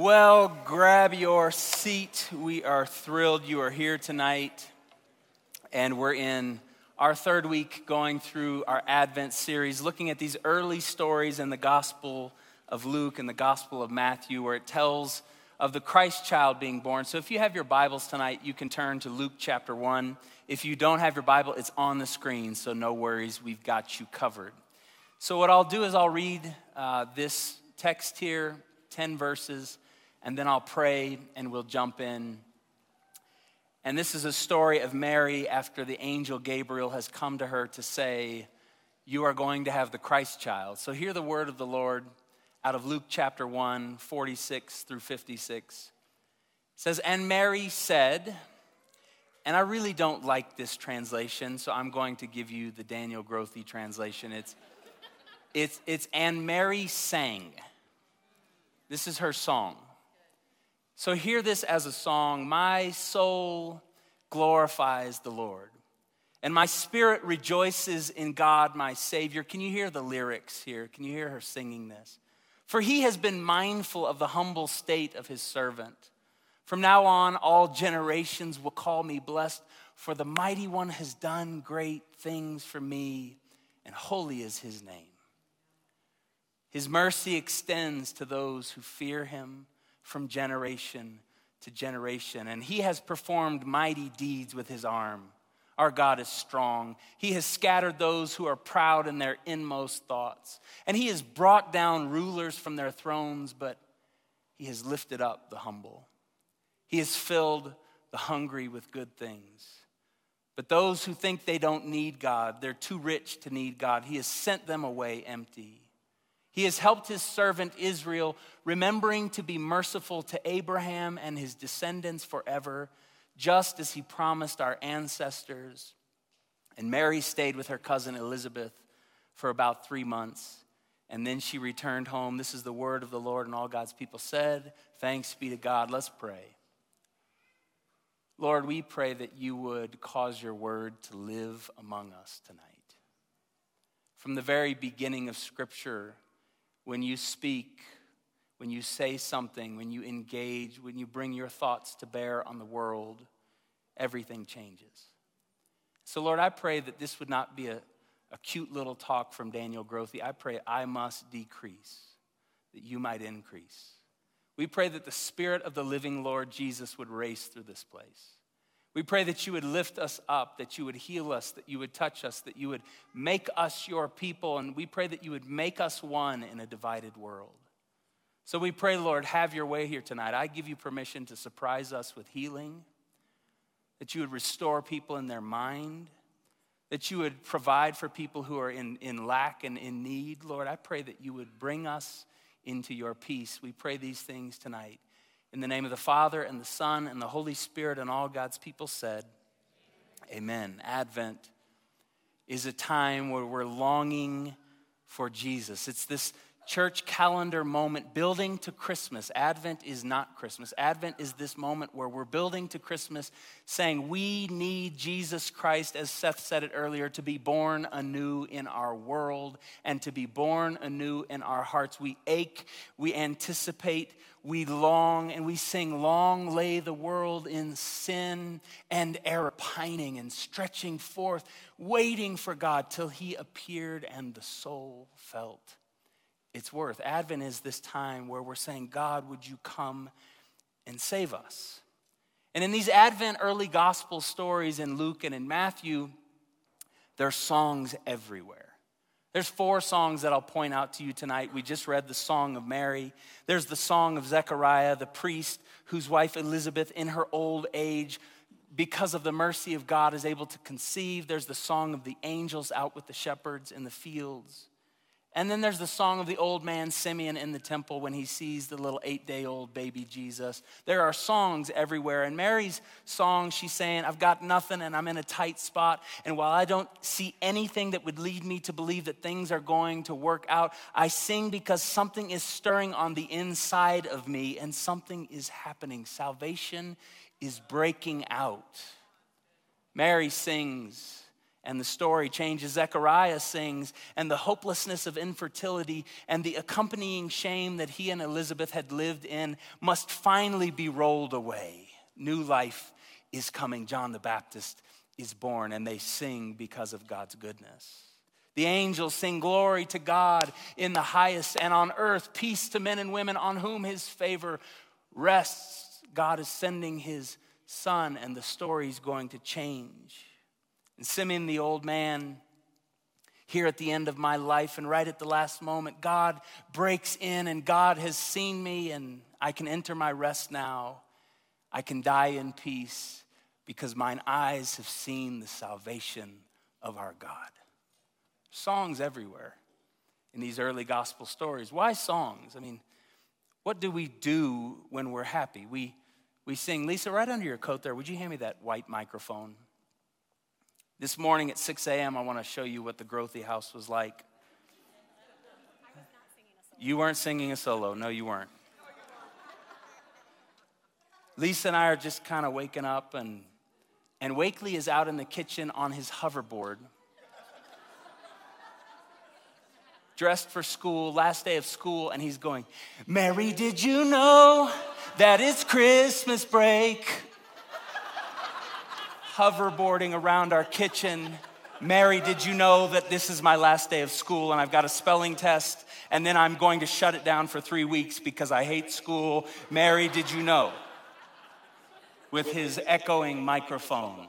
Well, grab your seat. We are thrilled you are here tonight. And we're in our third week going through our Advent series, looking at these early stories in the Gospel of Luke and the Gospel of Matthew, where it tells of the Christ child being born. So if you have your Bibles tonight, you can turn to Luke chapter 1. If you don't have your Bible, it's on the screen, so no worries, we've got you covered. So, what I'll do is I'll read uh, this text here, 10 verses and then I'll pray and we'll jump in. And this is a story of Mary after the angel Gabriel has come to her to say, You are going to have the Christ child. So hear the word of the Lord out of Luke chapter 1, 46 through 56. It says, And Mary said, and I really don't like this translation, so I'm going to give you the Daniel Grothe translation. It's, it's, it's, and Mary sang. This is her song. So hear this as a song My soul glorifies the Lord, and my spirit rejoices in God, my Savior. Can you hear the lyrics here? Can you hear her singing this? For he has been mindful of the humble state of his servant. From now on, all generations will call me blessed, for the mighty one has done great things for me, and holy is his name. His mercy extends to those who fear him from generation to generation. And he has performed mighty deeds with his arm. Our God is strong. He has scattered those who are proud in their inmost thoughts. And he has brought down rulers from their thrones, but he has lifted up the humble. He has filled the hungry with good things. But those who think they don't need God, they're too rich to need God, he has sent them away empty. He has helped his servant Israel, remembering to be merciful to Abraham and his descendants forever, just as he promised our ancestors. And Mary stayed with her cousin Elizabeth for about three months, and then she returned home. This is the word of the Lord, and all God's people said, Thanks be to God. Let's pray. Lord, we pray that you would cause your word to live among us tonight. From the very beginning of Scripture, when you speak, when you say something, when you engage, when you bring your thoughts to bear on the world, everything changes. So, Lord, I pray that this would not be a, a cute little talk from Daniel Grothe. I pray I must decrease, that you might increase. We pray that the Spirit of the living Lord Jesus would race through this place. We pray that you would lift us up, that you would heal us, that you would touch us, that you would make us your people, and we pray that you would make us one in a divided world. So we pray, Lord, have your way here tonight. I give you permission to surprise us with healing, that you would restore people in their mind, that you would provide for people who are in, in lack and in need. Lord, I pray that you would bring us into your peace. We pray these things tonight. In the name of the Father, and the Son, and the Holy Spirit, and all God's people said, Amen. Advent is a time where we're longing for Jesus. It's this church calendar moment building to Christmas. Advent is not Christmas. Advent is this moment where we're building to Christmas, saying we need Jesus Christ, as Seth said it earlier, to be born anew in our world and to be born anew in our hearts. We ache, we anticipate, we long, and we sing, Long lay the world in sin and error, pining and stretching forth, waiting for God till he appeared and the soul felt it's worth. Advent is this time where we're saying, God, would you come and save us? And in these Advent early gospel stories in Luke and in Matthew, there are songs everywhere. There's four songs that I'll point out to you tonight. We just read the Song of Mary. There's the Song of Zechariah, the priest whose wife Elizabeth, in her old age, because of the mercy of God, is able to conceive. There's the Song of the angels out with the shepherds in the fields. And then there's the song of the old man Simeon in the temple when he sees the little eight day old baby Jesus. There are songs everywhere. And Mary's song, she's saying, I've got nothing and I'm in a tight spot. And while I don't see anything that would lead me to believe that things are going to work out, I sing because something is stirring on the inside of me and something is happening. Salvation is breaking out. Mary sings and the story changes. Zechariah sings, and the hopelessness of infertility and the accompanying shame that he and Elizabeth had lived in must finally be rolled away. New life is coming. John the Baptist is born, and they sing because of God's goodness. The angels sing glory to God in the highest, and on earth, peace to men and women on whom his favor rests. God is sending his son, and the story's going to change. And Simeon, the old man, here at the end of my life and right at the last moment, God breaks in and God has seen me and I can enter my rest now. I can die in peace because mine eyes have seen the salvation of our God. Songs everywhere in these early gospel stories. Why songs? I mean, what do we do when we're happy? We, we sing. Lisa, right under your coat there, would you hand me that white microphone? This morning at 6 a.m., I want to show you what the Grothe house was like. You weren't singing a solo. No, you weren't. Lisa and I are just kind of waking up, and, and Wakely is out in the kitchen on his hoverboard, dressed for school, last day of school, and he's going, Mary, did you know that it's Christmas break? Hoverboarding around our kitchen. Mary, did you know that this is my last day of school and I've got a spelling test and then I'm going to shut it down for three weeks because I hate school? Mary, did you know? With his echoing microphone.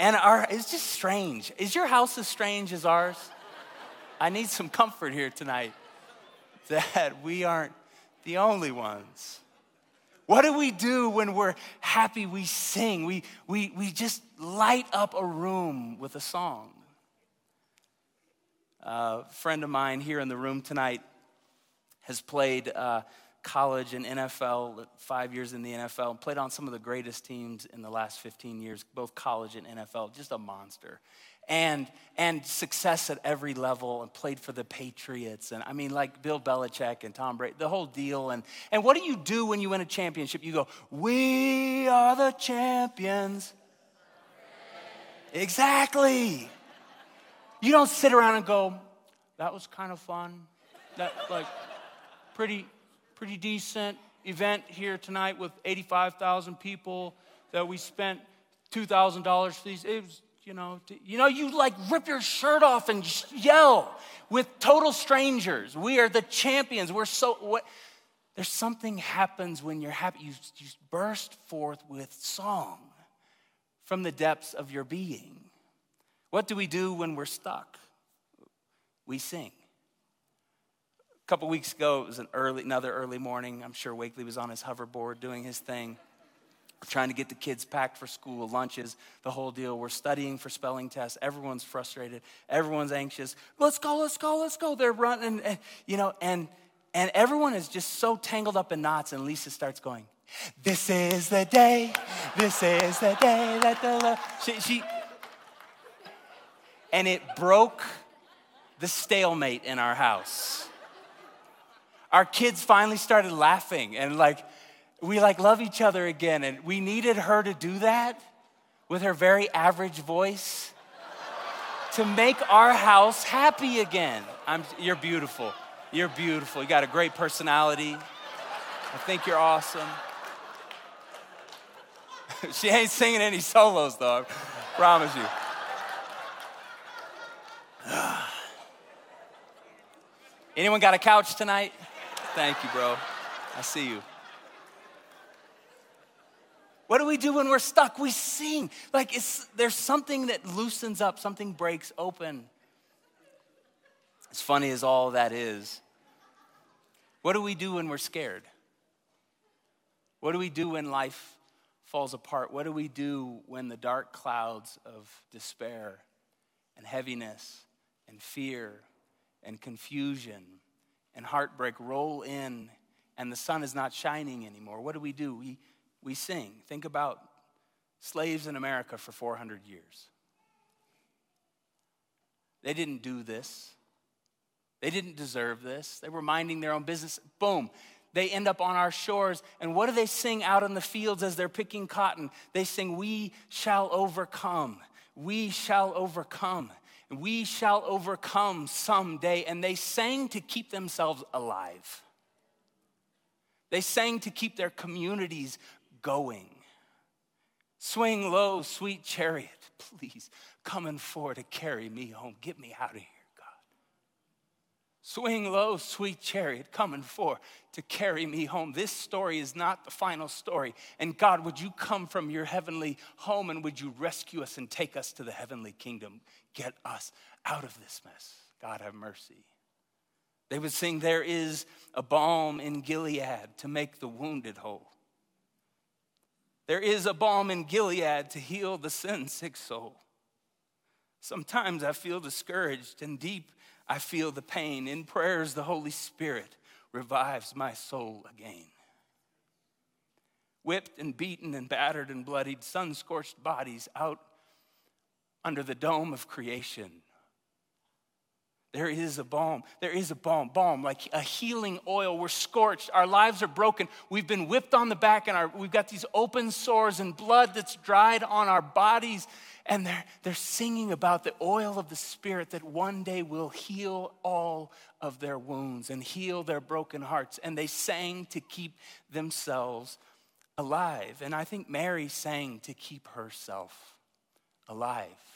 And our, it's just strange. Is your house as strange as ours? I need some comfort here tonight that we aren't the only ones. What do we do when we're happy? We sing. We, we, we just light up a room with a song. a friend of mine here in the room tonight has played uh, college and NFL, five years in the NFL, played on some of the greatest teams in the last 15 years, both college and NFL, just a monster and and success at every level and played for the Patriots and I mean like Bill Belichick and Tom Brady, the whole deal. And and what do you do when you win a championship? You go, "We are the champions." Exactly. You don't sit around and go, "That was kind of fun." That like pretty pretty decent event here tonight with 85,000 people that we spent $2,000 for these. It was you know, to, you know, you like rip your shirt off and yell with total strangers. We are the champions. We're so what there's something happens when you're happy. You, you burst forth with song from the depths of your being. What do we do when we're stuck? We sing. A couple weeks ago, it was an early, another early morning. I'm sure Wakely was on his hoverboard doing his thing trying to get the kids packed for school, lunches, the whole deal. We're studying for spelling tests. Everyone's frustrated. Everyone's anxious. Let's go, let's go, let's go. They're running, and, you know, and and everyone is just so tangled up in knots. And Lisa starts going, "This is the day. This is the day that the Lord." She, she and it broke the stalemate in our house. Our kids finally started laughing and like we like love each other again. And we needed her to do that with her very average voice to make our house happy again. I'm, you're beautiful. You're beautiful. You got a great personality. I think you're awesome. she ain't singing any solos though, I promise you. Anyone got a couch tonight? Thank you, bro. I see you. What do we do when we're stuck? We sing. Like it's, there's something that loosens up, something breaks open. As funny as all that is, what do we do when we're scared? What do we do when life falls apart? What do we do when the dark clouds of despair and heaviness and fear and confusion and heartbreak roll in and the sun is not shining anymore? What do we do? We we sing. Think about slaves in America for 400 years. They didn't do this. They didn't deserve this. They were minding their own business. Boom. They end up on our shores. And what do they sing out in the fields as they're picking cotton? They sing, We shall overcome. We shall overcome. We shall overcome someday. And they sang to keep themselves alive. They sang to keep their communities going. Swing low, sweet chariot, please coming for to carry me home. Get me out of here, God. Swing low, sweet chariot, coming for to carry me home. This story is not the final story. And God, would you come from your heavenly home and would you rescue us and take us to the heavenly kingdom? Get us out of this mess. God, have mercy. They would sing, There is a balm in Gilead to make the wounded whole. There is a balm in Gilead to heal the sin sick soul. Sometimes I feel discouraged and deep I feel the pain. In prayers, the Holy Spirit revives my soul again. Whipped and beaten and battered and bloodied, sun scorched bodies out under the dome of creation. There is a balm. There is a balm, balm, like a healing oil. We're scorched. Our lives are broken. We've been whipped on the back, and our, we've got these open sores and blood that's dried on our bodies. And they're, they're singing about the oil of the Spirit that one day will heal all of their wounds and heal their broken hearts. And they sang to keep themselves alive. And I think Mary sang to keep herself alive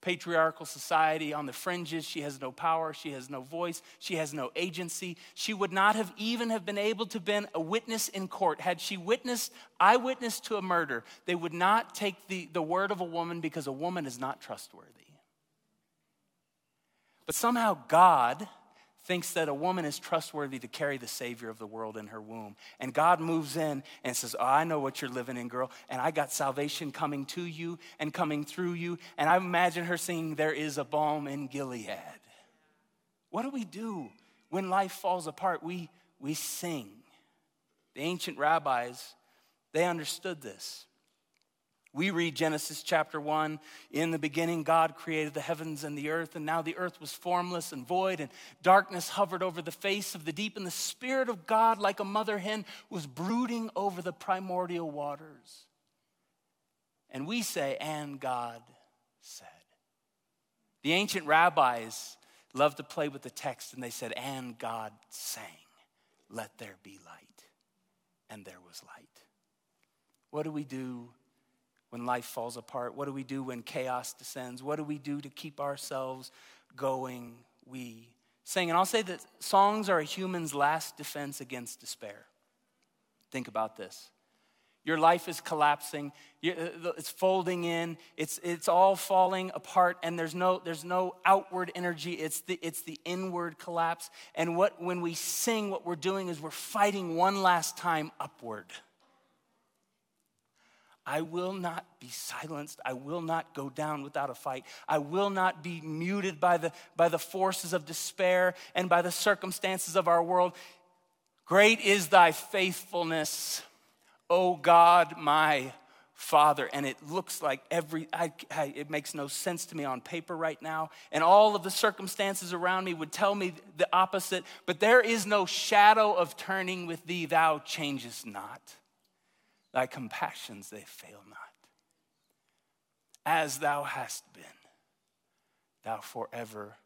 patriarchal society on the fringes. She has no power, she has no voice, she has no agency. She would not have even have been able to been a witness in court. Had she witnessed, eyewitness to a murder, they would not take the, the word of a woman because a woman is not trustworthy. But somehow God thinks that a woman is trustworthy to carry the Savior of the world in her womb. And God moves in and says, oh, I know what you're living in, girl. And I got salvation coming to you and coming through you. And I imagine her singing, There is a balm in Gilead. What do we do when life falls apart? We, we sing. The ancient rabbis, they understood this. We read Genesis chapter 1. In the beginning, God created the heavens and the earth, and now the earth was formless and void, and darkness hovered over the face of the deep, and the Spirit of God, like a mother hen, was brooding over the primordial waters. And we say, and God said. The ancient rabbis loved to play with the text, and they said, and God sang, Let there be light. And there was light. What do we do when life falls apart? What do we do when chaos descends? What do we do to keep ourselves going? We sing. And I'll say that songs are a human's last defense against despair. Think about this. Your life is collapsing, uh, it's folding in, it's, it's all falling apart, and there's no, there's no outward energy, it's the, it's the inward collapse. And what, when we sing, what we're doing is we're fighting one last time upward. I will not be silenced. I will not go down without a fight. I will not be muted by the, by the forces of despair and by the circumstances of our world. Great is thy faithfulness, O God, my Father. And it looks like every, I, I, it makes no sense to me on paper right now. And all of the circumstances around me would tell me the opposite. But there is no shadow of turning with thee, thou changest not. Thy compassions, they fail not. As thou hast been, thou forever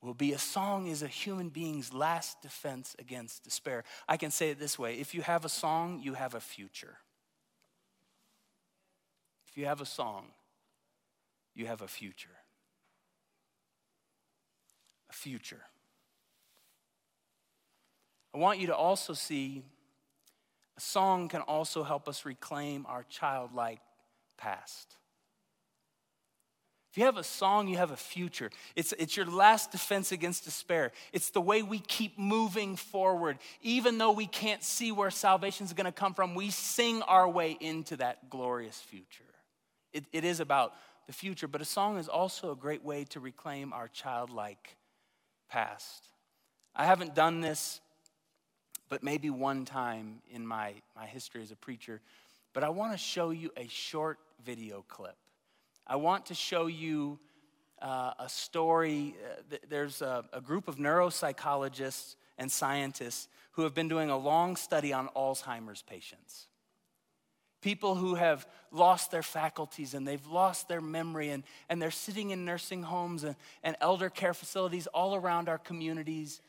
will be. A song is a human being's last defense against despair. I can say it this way if you have a song, you have a future. If you have a song, you have a future. A future. I want you to also see a song can also help us reclaim our childlike past. If you have a song, you have a future. It's, it's your last defense against despair. It's the way we keep moving forward. Even though we can't see where salvation is going to come from, we sing our way into that glorious future. It, it is about the future, but a song is also a great way to reclaim our childlike past. I haven't done this but maybe one time in my, my history as a preacher. But I want to show you a short video clip. I want to show you uh, a story. Uh, there's a, a group of neuropsychologists and scientists who have been doing a long study on Alzheimer's patients. People who have lost their faculties and they've lost their memory, and, and they're sitting in nursing homes and, and elder care facilities all around our communities,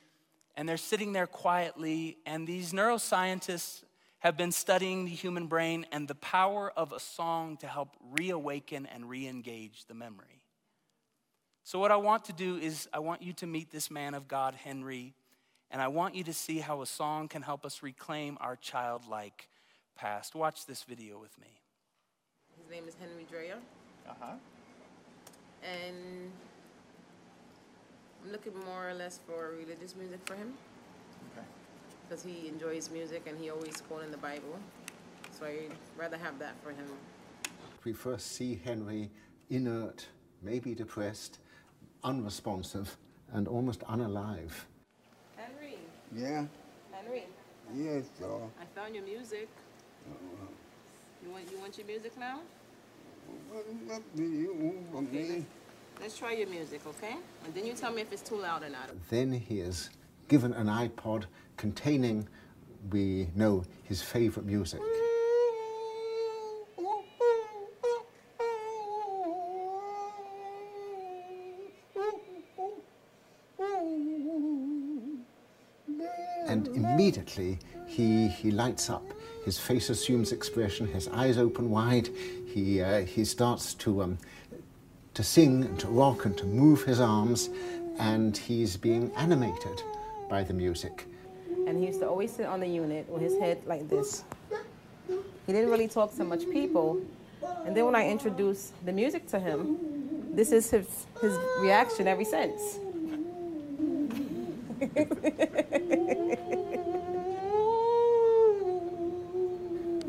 and they're sitting there quietly. And these neuroscientists have been studying the human brain and the power of a song to help reawaken and re engage the memory. So, what I want to do is, I want you to meet this man of God, Henry, and I want you to see how a song can help us reclaim our childlike past. Watch this video with me. His name is Henry Dryer. Uh huh. And I'm looking more or less for religious music for him. Okay. Because he enjoys music and he always quoting the Bible. So I'd rather have that for him. We first see Henry inert, maybe depressed, unresponsive, and almost unalive. Henry. Yeah, Henry. yes, sir. I found your music. Uh-huh. You want you want your music now? What's up to you? Let's try your music, okay? And then you tell me if it's too loud or not. Then he is given an iPod containing, we know, his favorite music. And immediately he, he lights up. His face assumes expression, his eyes open wide. He, uh, he starts to, um, to sing and to rock and to move his arms, and he's being animated by the music. And he used to always sit on the unit with his head like this. He didn't really talk to much people. And then when I introduced the music to him, this is his, his reaction ever since.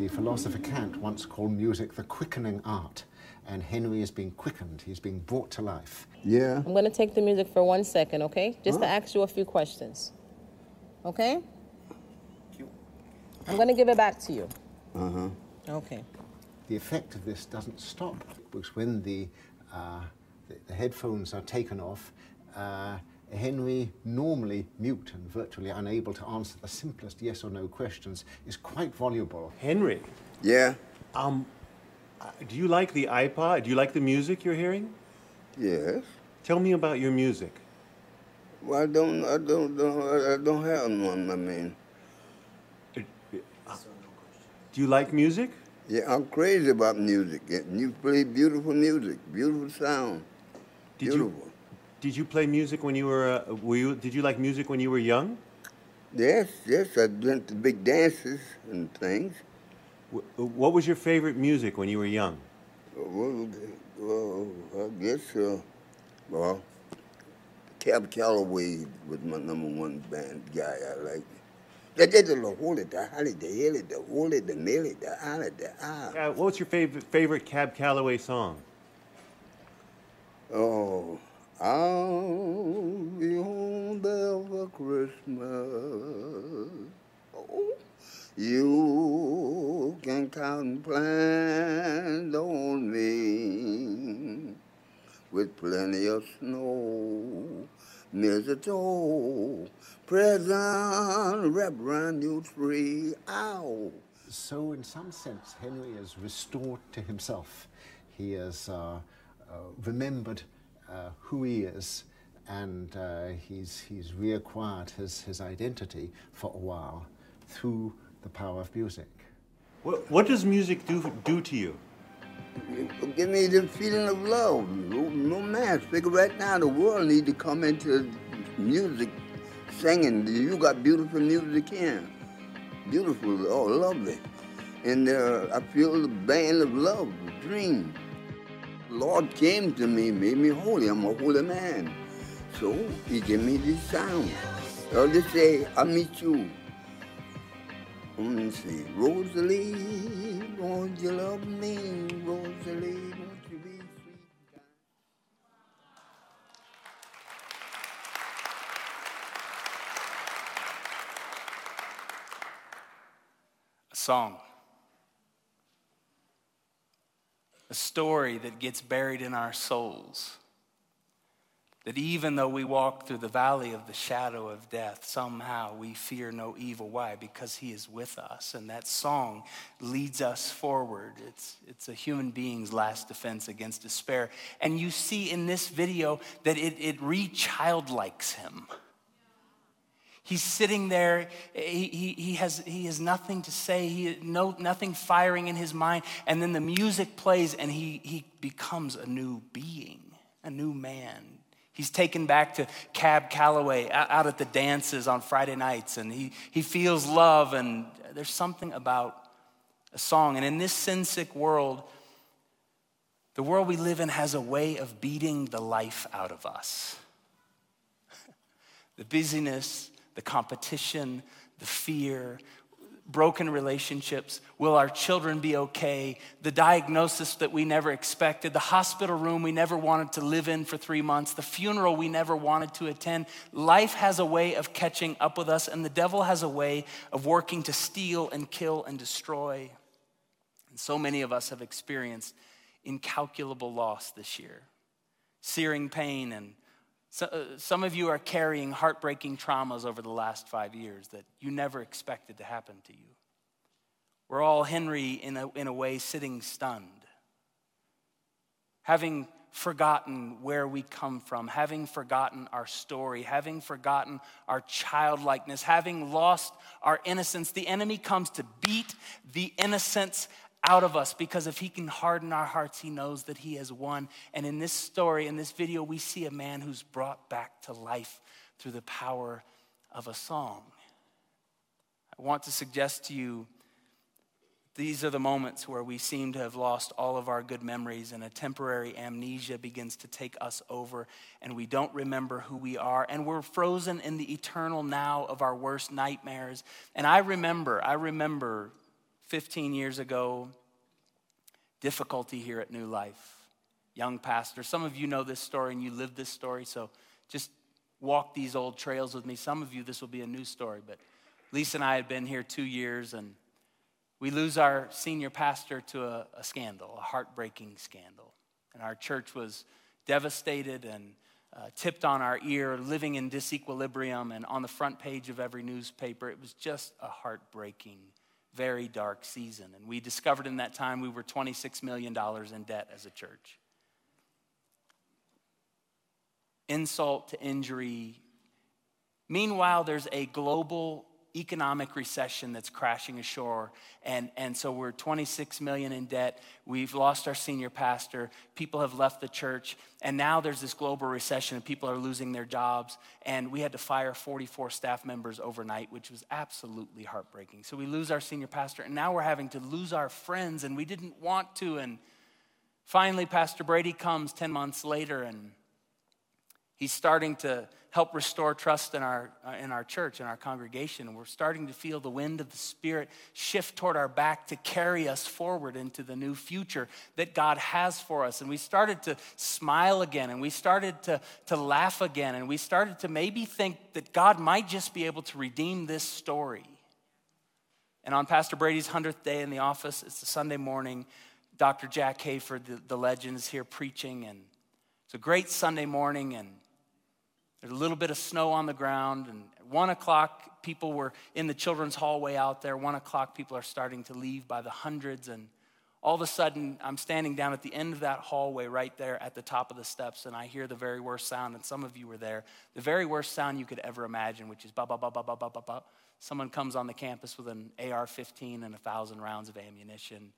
The philosopher Kant once called music the quickening art, and Henry is being quickened, he's being brought to life. yeah. I'm going to take the music for one second, okay? Just to ask you a few questions. Okay? I'm going to give it back to you. Uh huh. Okay. The effect of this doesn't stop, because when the, uh, the, the headphones are taken off, uh, Henry, normally mute and virtually unable to answer the simplest yes or no questions, is quite voluble. Henry, Yeah. um, do you like the iPod? Do you like the music you're hearing? Yes. Tell me about your music. Well, I don't. I don't. don't I don't have one. I mean, Do you like music? yeah, I'm crazy about music. And you play beautiful music, beautiful sound, Did beautiful. you did you play music when you were uh, were you did you like music when you were young? Yes, yes. I went to big dances and things. Wh- What was your favorite music when you were young? Well, I guess. Uh, well, Cab Calloway was my number one band guy. I like. The holy, the holly, the hilly, the holy, the milly, the holly, the ah. Uh, what's your favorite favorite Cab Calloway song? Oh, I'll be home there for Christmas. Oh, you can count and plan on me with plenty of snow, mistletoe, present wrapped around your tree. Ow. So, in some sense, Henry is restored to himself. He has uh, uh, remembered uh, who he is, and uh, he's, he's reacquired his, his identity for a while through the power of music. What, what does music do do to you? Give me the feeling of love. No, man. Figure right now the world need to come into music, singing. You got beautiful music here. Beautiful, oh, lovely. And uh, I feel the band of love, dream. Lord came to me, made me holy. I'm a holy man. So he gave me this sound. I'll just say, I meet you. Let me see. Rosalie, won't you love me? Rosalie, won't you be sweet? A song. A story that gets buried in our souls. That even though we walk through the valley of the shadow of death, somehow we fear no evil. Why? Because He is with us. And that song leads us forward. It's, it's a human being's last defense against despair. And you see in this video that it, it re childlikes Him. He's sitting there. He, he, he, has, he has nothing to say, he, no, nothing firing in his mind. And then the music plays and he, he becomes a new being, a new man. He's taken back to Cab Calloway out at the dances on Friday nights, and he, he feels love, and there's something about a song. And in this sin sick world, the world we live in has a way of beating the life out of us. the busyness, the competition, the fear, broken relationships? Will our children be okay? The diagnosis that we never expected, the hospital room we never wanted to live in for three months, the funeral we never wanted to attend. Life has a way of catching up with us, and the devil has a way of working to steal and kill and destroy. And so many of us have experienced incalculable loss this year, searing pain and so, uh, some of you are carrying heartbreaking traumas over the last five years that you never expected to happen to you. We're all Henry, in a, in a way, sitting stunned, having forgotten where we come from, having forgotten our story, having forgotten our childlikeness, having lost our innocence. The enemy comes to beat the innocence out of us because if he can harden our hearts, he knows that he has won. And in this story, in this video, we see a man who's brought back to life through the power of a song. I want to suggest to you these are the moments where we seem to have lost all of our good memories and a temporary amnesia begins to take us over and we don't remember who we are and we're frozen in the eternal now of our worst nightmares. And I remember, I remember 15 years ago, difficulty here at New Life. Young pastor. Some of you know this story and you live this story, so just walk these old trails with me. Some of you, this will be a new story, but Lisa and I had been here two years and we lose our senior pastor to a, a scandal, a heartbreaking scandal. And our church was devastated and uh, tipped on our ear, living in disequilibrium, and on the front page of every newspaper. It was just a heartbreaking very dark season. And we discovered in that time we were $26 million in debt as a church. Insult to injury. Meanwhile, there's a global economic recession that's crashing ashore. And, and so we're 26 million in debt. We've lost our senior pastor. People have left the church. And now there's this global recession and people are losing their jobs. And we had to fire 44 staff members overnight, which was absolutely heartbreaking. So we lose our senior pastor. And now we're having to lose our friends and we didn't want to. And finally, Pastor Brady comes 10 months later and he's starting to help restore trust in our, uh, in our church, in our congregation. And we're starting to feel the wind of the Spirit shift toward our back to carry us forward into the new future that God has for us. And we started to smile again, and we started to, to laugh again, and we started to maybe think that God might just be able to redeem this story. And on Pastor Brady's 100th day in the office, it's a Sunday morning. Dr. Jack Hayford, the, the legend, is here preaching, and it's a great Sunday morning, and there's a little bit of snow on the ground, and at one o'clock, people were in the children's hallway out there. One o'clock, people are starting to leave by the hundreds, and all of a sudden, I'm standing down at the end of that hallway right there at the top of the steps, and I hear the very worst sound, and some of you were there. The very worst sound you could ever imagine, which is ba ba ba ba ba ba ba ba. Someone comes on the campus with an AR 15 and a thousand rounds of ammunition,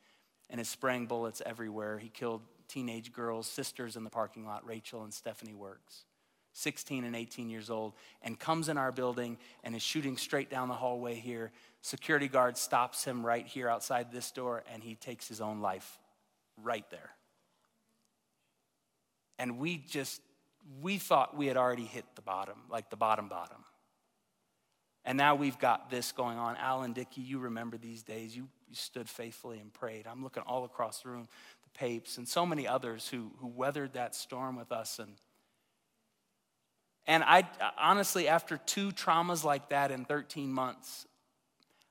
and is spraying bullets everywhere. He killed teenage girls, sisters in the parking lot, Rachel and Stephanie Works. 16 and 18 years old, and comes in our building and is shooting straight down the hallway here. Security guard stops him right here outside this door, and he takes his own life right there. And we just, we thought we had already hit the bottom, like the bottom bottom. And now we've got this going on. Alan Dickey, you remember these days. You, you stood faithfully and prayed. I'm looking all across the room, the Papes, and so many others who, who weathered that storm with us. And and I honestly, after two traumas like that in 13 months,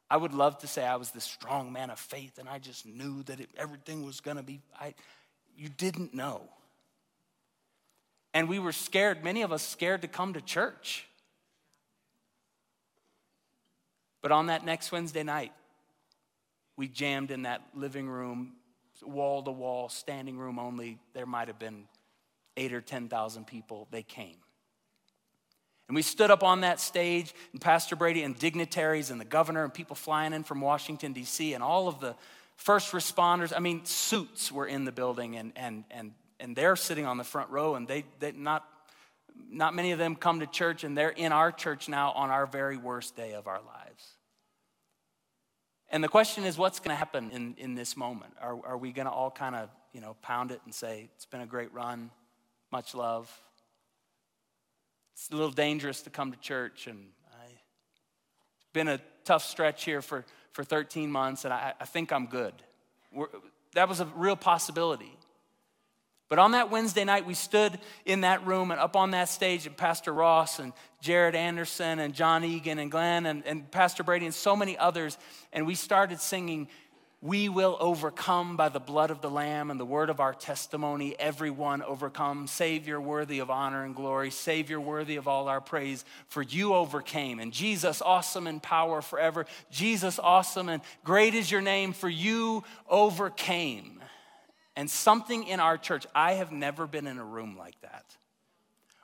I would love to say I was this strong man of faith and I just knew that it, everything was going to be. I, you didn't know. And we were scared, many of us scared to come to church. But on that next Wednesday night, we jammed in that living room, wall to wall, standing room only. There might have been eight or 10,000 people. They came. And we stood up on that stage, and Pastor Brady and dignitaries and the governor and people flying in from Washington, D.C., and all of the first responders. I mean, suits were in the building, and, and, and, and they're sitting on the front row, and they, they not, not many of them come to church, and they're in our church now on our very worst day of our lives. And the question is, what's going to happen in, in this moment? Are, are we going to all kind of, you know, pound it and say, it's been a great run, much love, it's a little dangerous to come to church, and I, it's been a tough stretch here for, for 13 months, and I, I think I'm good. We're, that was a real possibility. But on that Wednesday night, we stood in that room and up on that stage, and Pastor Ross and Jared Anderson and Jon Egan and Glenn and, and Pastor Brady and so many others, and we started singing we will overcome by the blood of the Lamb and the word of our testimony. Everyone overcome. Savior worthy of honor and glory. Savior worthy of all our praise. For you overcame. And Jesus, awesome in power forever. Jesus, awesome and great is your name, for you overcame. And something in our church, I have never been in a room like that.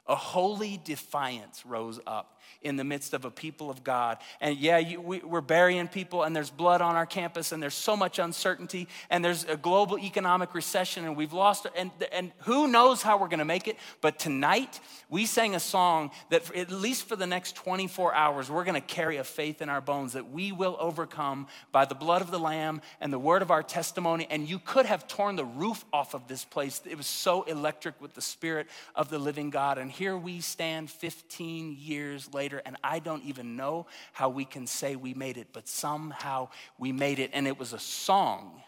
A holy defiance rose up in the midst of a people of God. And yeah, you, we, we're burying people, and there's blood on our campus, and there's so much uncertainty, and there's a global economic recession, and we've lost, and, and who knows how we're going to make it. But tonight, we sang a song that, at least for the next 24 hours, we're going to carry a faith in our bones that we will overcome by the blood of the Lamb and the word of our testimony. And you could have torn the roof off of this place. It was so electric with the Spirit of the living God. And here we stand 15 years later later, and I don't even know how we can say we made it, but somehow we made it. And it was a song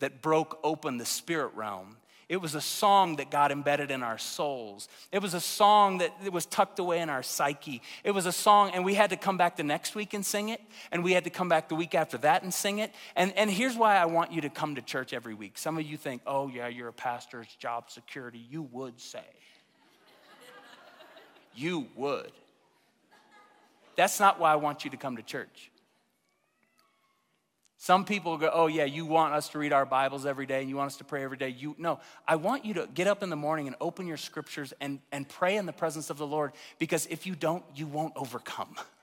that broke open the spirit realm. It was a song that got embedded in our souls. It was a song that was tucked away in our psyche. It was a song, and we had to come back the next week and sing it, and we had to come back the week after that and sing it. And, and here's why I want you to come to church every week. Some of you think, oh, yeah, you're a pastor, it's job security. You would say you would. That's not why I want you to come to church. Some people go, Oh, yeah, you want us to read our Bibles every day and you want us to pray every day. You, no, I want you to get up in the morning and open your scriptures and, and pray in the presence of the Lord because if you don't, you won't overcome.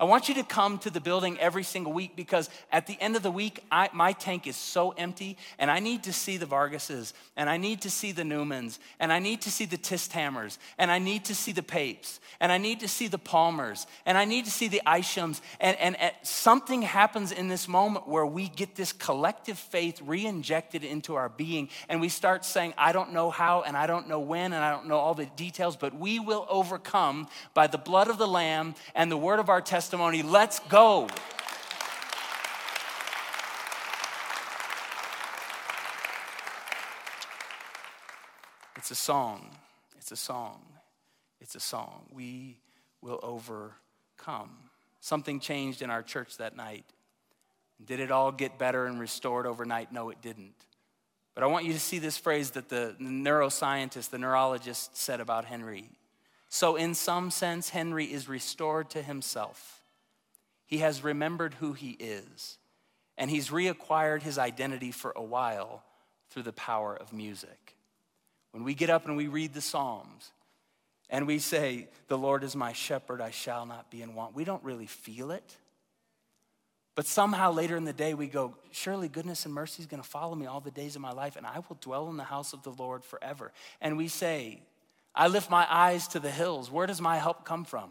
I want you to come to the building every single week because at the end of the week, I, my tank is so empty and I need to see the Vargases and I need to see the Newmans and I need to see the Tisthammers and I need to see the Papes and I need to see the Palmers and I need to see the Ishams. And, and, and something happens in this moment where we get this collective faith re injected into our being and we start saying, I don't know how and I don't know when and I don't know all the details, but we will overcome by the blood of the Lamb and the word of our testimony testimony. Let's go. It's a song. It's a song. It's a song. We will overcome. Something changed in our church that night. Did it all get better and restored overnight? No, it didn't. But I want you to see this phrase that the neuroscientist, the neurologist said about Henry. So, in some sense, Henry is restored to himself. He has remembered who he is, and he's reacquired his identity for a while through the power of music. When we get up and we read the Psalms, and we say, The Lord is my shepherd, I shall not be in want, we don't really feel it. But somehow later in the day, we go, Surely goodness and mercy is going to follow me all the days of my life, and I will dwell in the house of the Lord forever. And we say, I lift my eyes to the hills. Where does my help come from?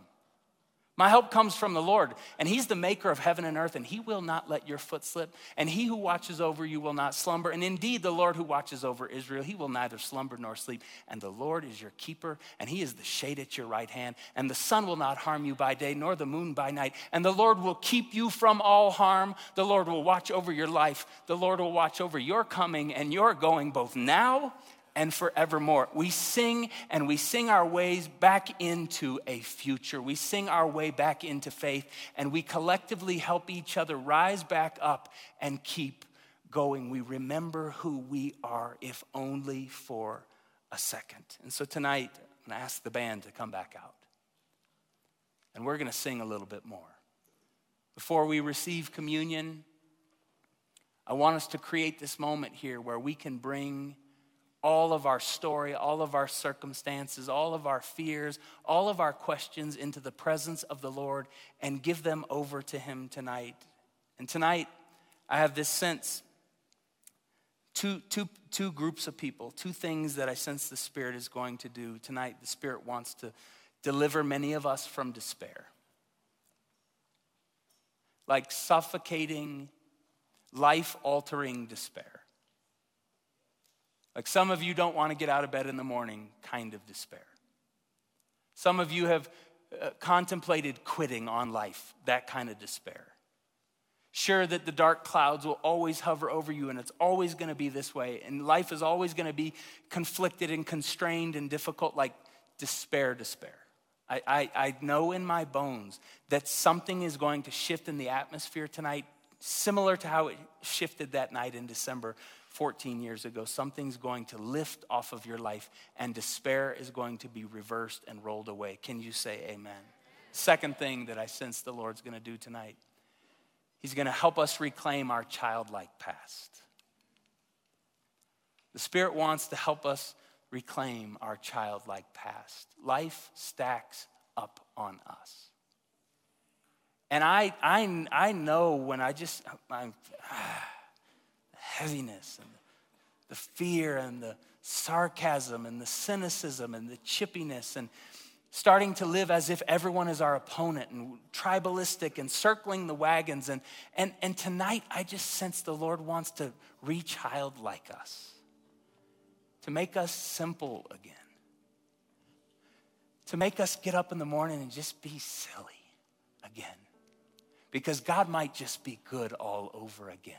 My help comes from the Lord, and He's the maker of heaven and earth, and He will not let your foot slip. And He who watches over you will not slumber. And indeed, the Lord who watches over Israel, He will neither slumber nor sleep. And the Lord is your keeper, and He is the shade at your right hand. And the sun will not harm you by day, nor the moon by night. And the Lord will keep you from all harm. The Lord will watch over your life. The Lord will watch over your coming and your going, both now and forevermore. We sing and we sing our ways back into a future. We sing our way back into faith, and we collectively help each other rise back up and keep going. We remember who we are, if only for a second. And so tonight, I'm going to ask the band to come back out. And we're going to sing a little bit more. Before we receive communion, I want us to create this moment here where we can bring all of our story, all of our circumstances, all of our fears, all of our questions into the presence of the Lord and give them over to Him tonight. And tonight, I have this sense two, two, two groups of people, two things that I sense the Spirit is going to do tonight. The Spirit wants to deliver many of us from despair. Like suffocating, life altering despair. Like some of you don't want to get out of bed in the morning, kind of despair. Some of you have uh, contemplated quitting on life, that kind of despair. Sure that the dark clouds will always hover over you and it's always going to be this way, and life is always going to be conflicted and constrained and difficult, like despair, despair. I, I, I know in my bones that something is going to shift in the atmosphere tonight, similar to how it shifted that night in December 14 years ago. Something's going to lift off of your life, and despair is going to be reversed and rolled away. Can you say amen? Second thing that I sense the Lord's going to do tonight He's going to help us reclaim our childlike past. The Spirit wants to help us reclaim our childlike past. Life stacks up on us. And I, I, I know when I just, I'm, ah, heaviness and the fear and the sarcasm and the cynicism and the chippiness and starting to live as if everyone is our opponent and tribalistic and circling the wagons. And, and, and tonight, I just sense the Lord wants to rechild like us, to make us simple again, to make us get up in the morning and just be silly again. Because God might just be good all over again.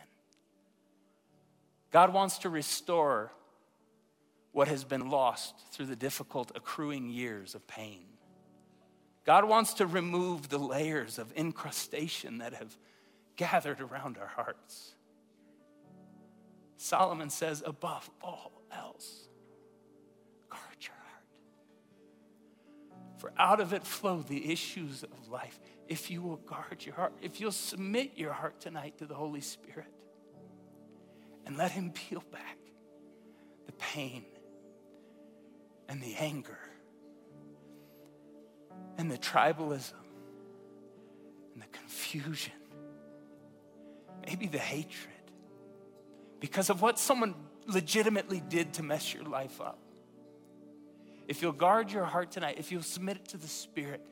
God wants to restore what has been lost through the difficult accruing years of pain. God wants to remove the layers of incrustation that have gathered around our hearts. Solomon says, above all else, guard your heart. For out of it flow the issues of life. If you will guard your heart, if you'll submit your heart tonight to the Holy Spirit and let Him peel back the pain and the anger and the tribalism and the confusion, maybe the hatred because of what someone legitimately did to mess your life up. If you'll guard your heart tonight, if you'll submit it to the Spirit,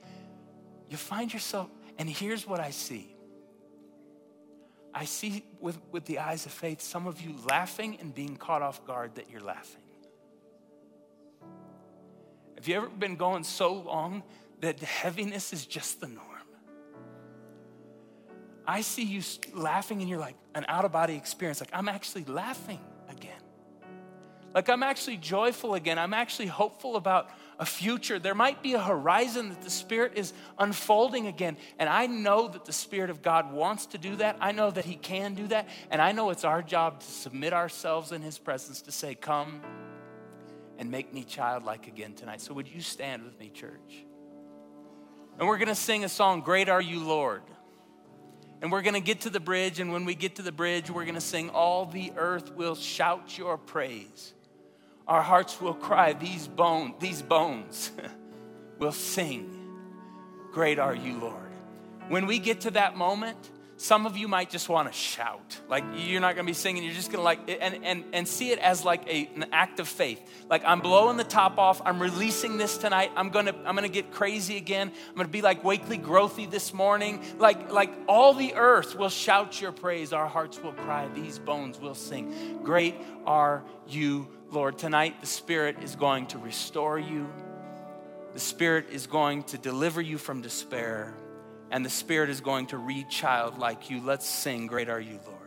you'll find yourself, and here's what I see. I see with, with the eyes of faith some of you laughing and being caught off guard that you're laughing. Have you ever been going so long that heaviness is just the norm? I see you laughing and you're like an out of body experience. Like, I'm actually laughing again. Like, I'm actually joyful again. I'm actually hopeful about a future. There might be a horizon that the Spirit is unfolding again. And I know that the Spirit of God wants to do that. I know that He can do that. And I know it's our job to submit ourselves in His presence to say, Come, and make me childlike again tonight. So, would you stand with me, church? And we're going to sing a song, Great Are You, Lord. And we're going to get to the bridge, and when we get to the bridge, we're going to sing, All the earth will shout your praise. Our hearts will cry, These bones, these bones will sing, Great are you, Lord. When we get to that moment, some of you might just want to shout. Like you're not going to be singing, you're just going to like, and, and, and see it as like a, an act of faith. Like I'm blowing the top off. I'm releasing this tonight. I'm going to, I'm going to get crazy again. I'm going to be like Wakely Grothe this morning. Like, like all the earth will shout your praise. Our hearts will cry. These bones will sing. Great are you, Lord. Tonight, the Spirit is going to restore you. The Spirit is going to deliver you from despair and the Spirit is going to read child like you. Let's sing, Great Are You, Lord.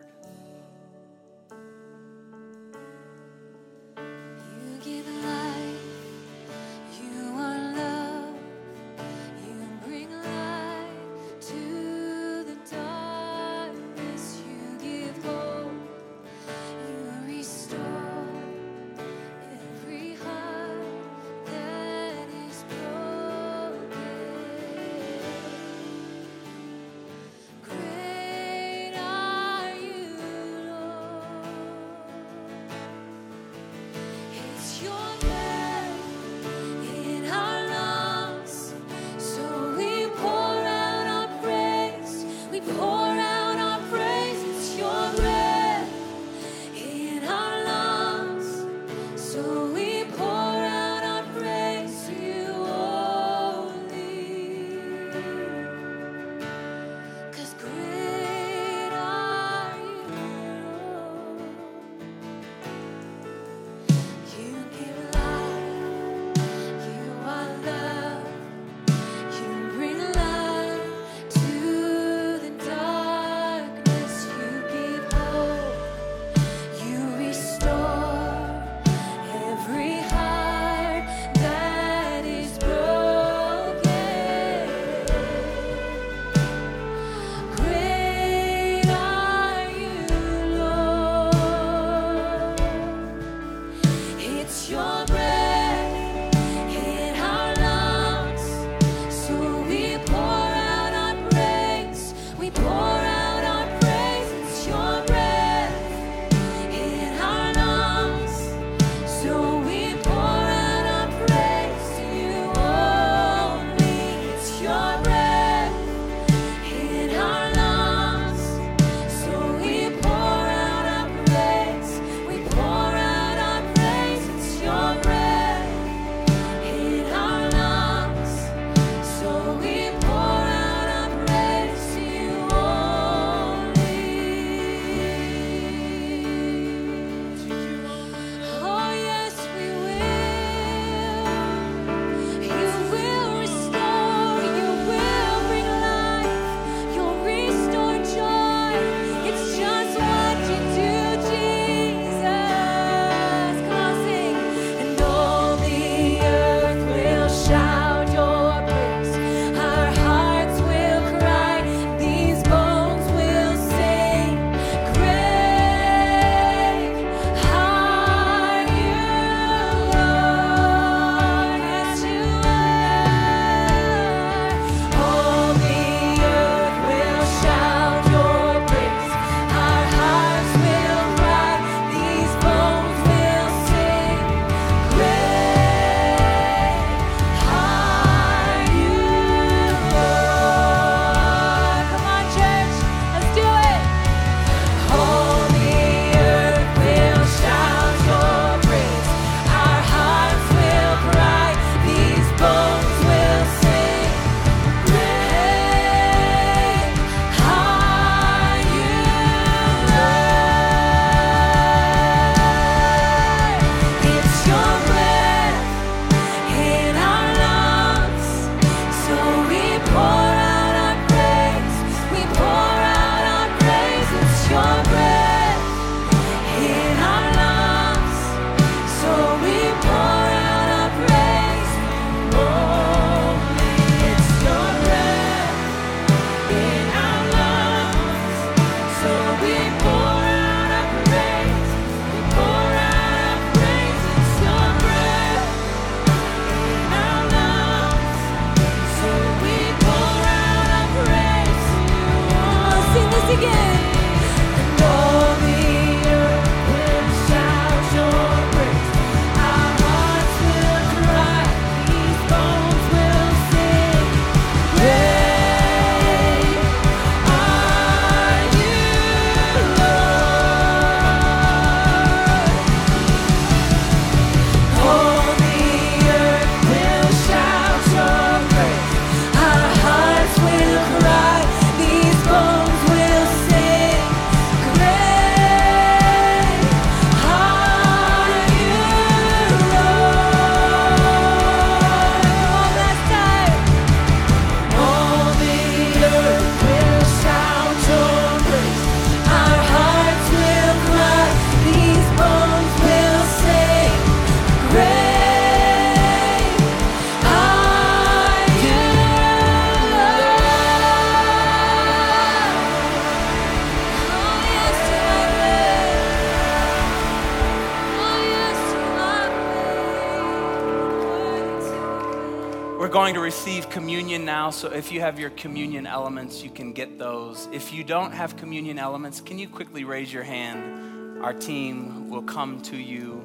Going to receive communion now, so if you have your communion elements, you can get those. If you don't have communion elements, can you quickly raise your hand? Our team will come to you.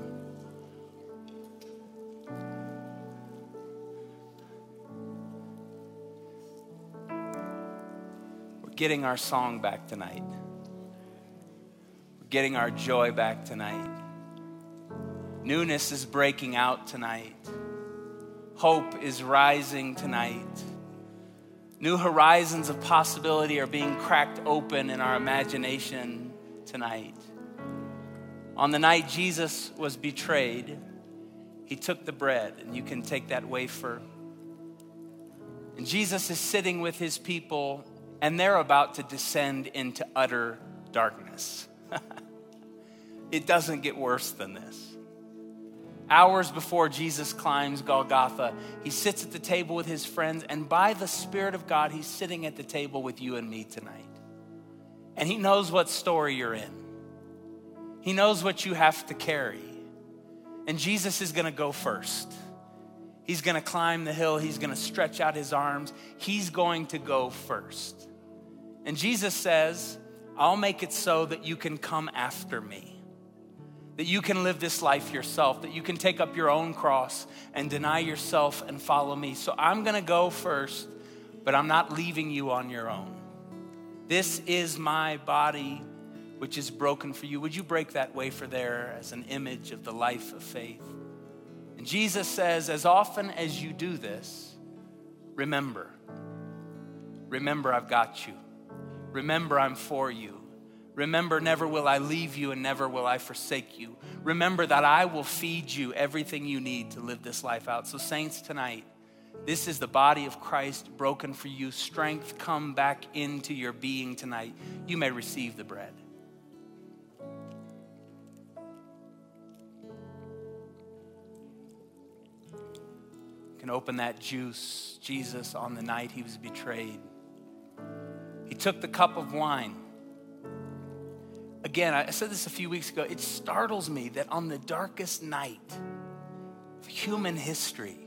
We're getting our song back tonight. We're getting our joy back tonight. Newness is breaking out tonight. Hope is rising tonight. New horizons of possibility are being cracked open in our imagination tonight. On the night Jesus was betrayed, he took the bread, and you can take that wafer. And Jesus is sitting with his people, and they're about to descend into utter darkness. it doesn't get worse than this. Hours before Jesus climbs Golgotha, he sits at the table with his friends, and by the Spirit of God, he's sitting at the table with you and me tonight. And he knows what story you're in, he knows what you have to carry. And Jesus is gonna go first. He's gonna climb the hill, he's gonna stretch out his arms, he's going to go first. And Jesus says, I'll make it so that you can come after me that you can live this life yourself, that you can take up your own cross and deny yourself and follow me. So I'm gonna go first, but I'm not leaving you on your own. This is my body, which is broken for you. Would you break that wafer there as an image of the life of faith? And Jesus says, as often as you do this, remember. Remember, I've got you. Remember, I'm for you. Remember, never will I leave you and never will I forsake you. Remember that I will feed you everything you need to live this life out. So, saints, tonight, this is the body of Christ broken for you. Strength come back into your being tonight. You may receive the bread. You can open that juice. Jesus, on the night he was betrayed, he took the cup of wine. Again, I said this a few weeks ago. It startles me that on the darkest night of human history,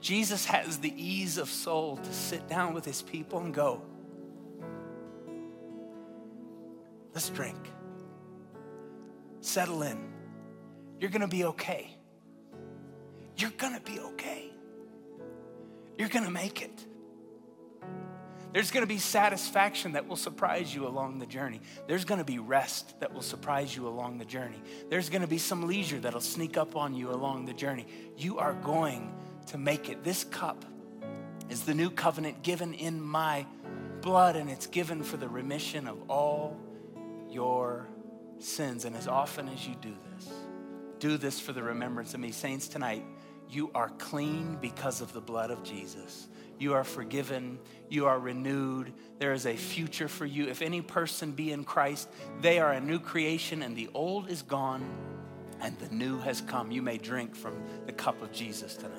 Jesus has the ease of soul to sit down with his people and go, Let's drink. Settle in. You're to be okay. You're to be okay. You're to make it. There's going to be satisfaction that will surprise you along the journey. There's going to be rest that will surprise you along the journey. There's going to be some leisure that'll sneak up on you along the journey. You are going to make it. This cup is the new covenant given in my blood, and it's given for the remission of all your sins. And as often as you do this, do this for the remembrance of me. Saints, tonight, you are clean because of the blood of Jesus. You are forgiven. You are renewed. There is a future for you. If any person be in Christ, they are a new creation, and the old is gone and the new has come. You may drink from the cup of Jesus tonight.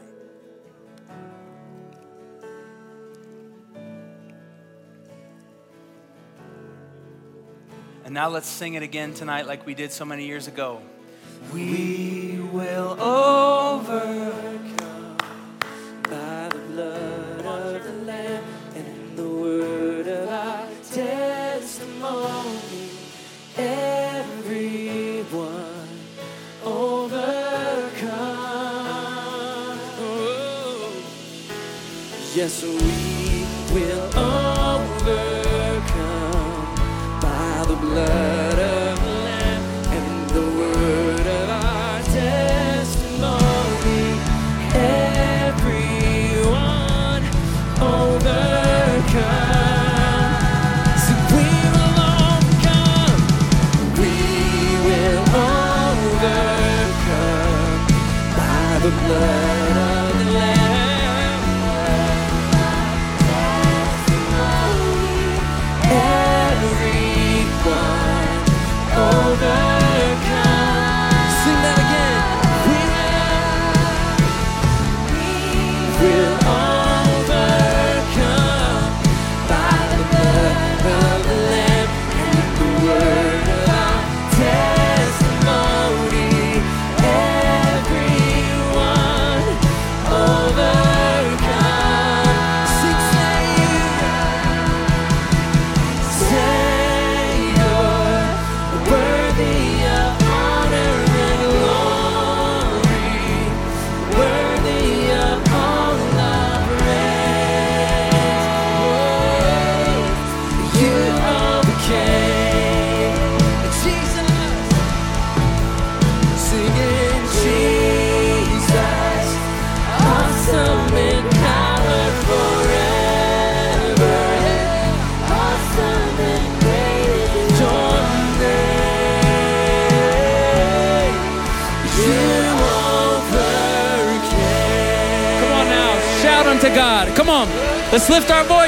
And now let's sing it again tonight, like we did so many years ago. We will overcome. Yes, we will overcome by the blood of the Lamb and the word of our testimony. Everyone overcome. So we will overcome. We will overcome by the blood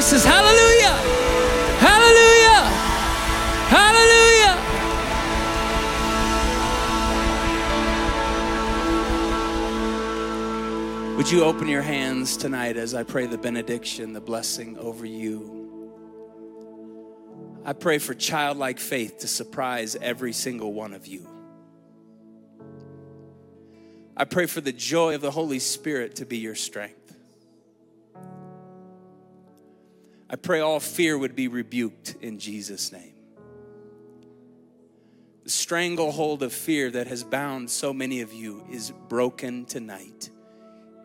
voices. Hallelujah! Hallelujah! Hallelujah! Would you open your hands tonight as I pray the benediction, the blessing over you? I pray for childlike faith to surprise every single one of you. I pray for the joy of the Holy Spirit to be your strength. I pray all fear would be rebuked in Jesus' name. The stranglehold of fear that has bound so many of you is broken tonight.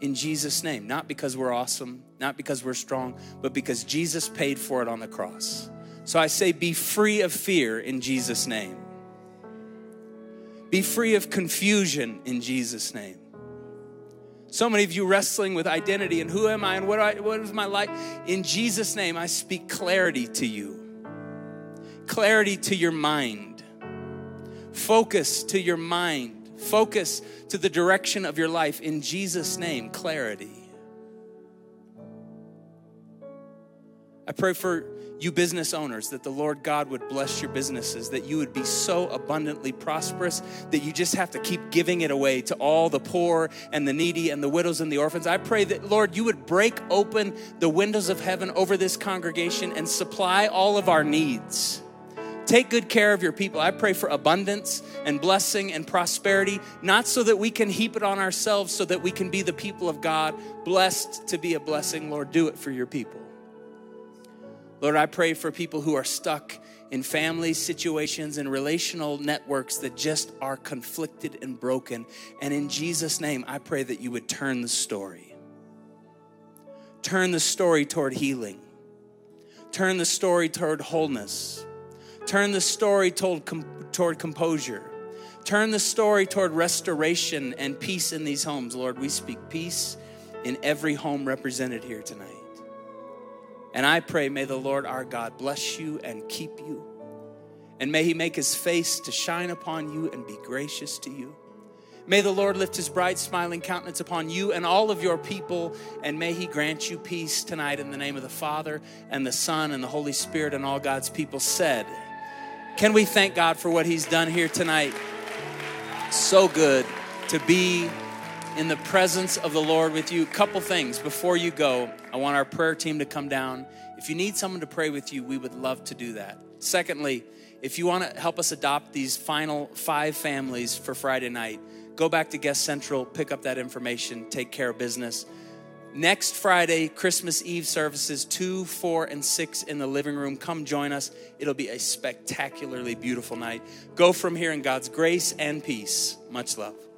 In Jesus' name, not because we're awesome, not because we're strong, but because Jesus paid for it on the cross. So I say, be free of fear in Jesus' name. Be free of confusion in Jesus' name. So many of you wrestling with identity and who am I and what, I, what is my life? In Jesus' name, I speak clarity to you, clarity to your mind, focus to your mind, focus to the direction of your life. In Jesus' name, clarity. I pray for you business owners that the Lord God would bless your businesses, that you would be so abundantly prosperous that you just have to keep giving it away to all the poor and the needy and the widows and the orphans. I pray that, Lord, you would break open the windows of heaven over this congregation and supply all of our needs. Take good care of your people. I pray for abundance and blessing and prosperity, not so that we can heap it on ourselves, so that we can be the people of God, blessed to be a blessing. Lord, do it for your people. Lord, I pray for people who are stuck in family situations and relational networks that just are conflicted and broken. And in Jesus' name, I pray that you would turn the story. Turn the story toward healing. Turn the story toward wholeness. Turn the story toward, toward composure. Turn the story toward restoration and peace in these homes. Lord, we speak peace in every home represented here tonight. And I pray, may the Lord our God bless you and keep you. And may he make his face to shine upon you and be gracious to you. May the Lord lift his bright, smiling countenance upon you and all of your people, and may he grant you peace tonight in the name of the Father and the Son and the Holy Spirit, and all God's people said. Can we thank God for what he's done here tonight? So good to be in the presence of the Lord with you. Couple things before you go. I want our prayer team to come down. If you need someone to pray with you, we would love to do that. Secondly, if you want to help us adopt these final five families for Friday night, go back to Guest Central, pick up that information, take care of business. Next Friday, Christmas Eve services, 2, 4, and 6 in the living room. Come join us. It'll be a spectacularly beautiful night. Go from here in God's grace and peace. Much love.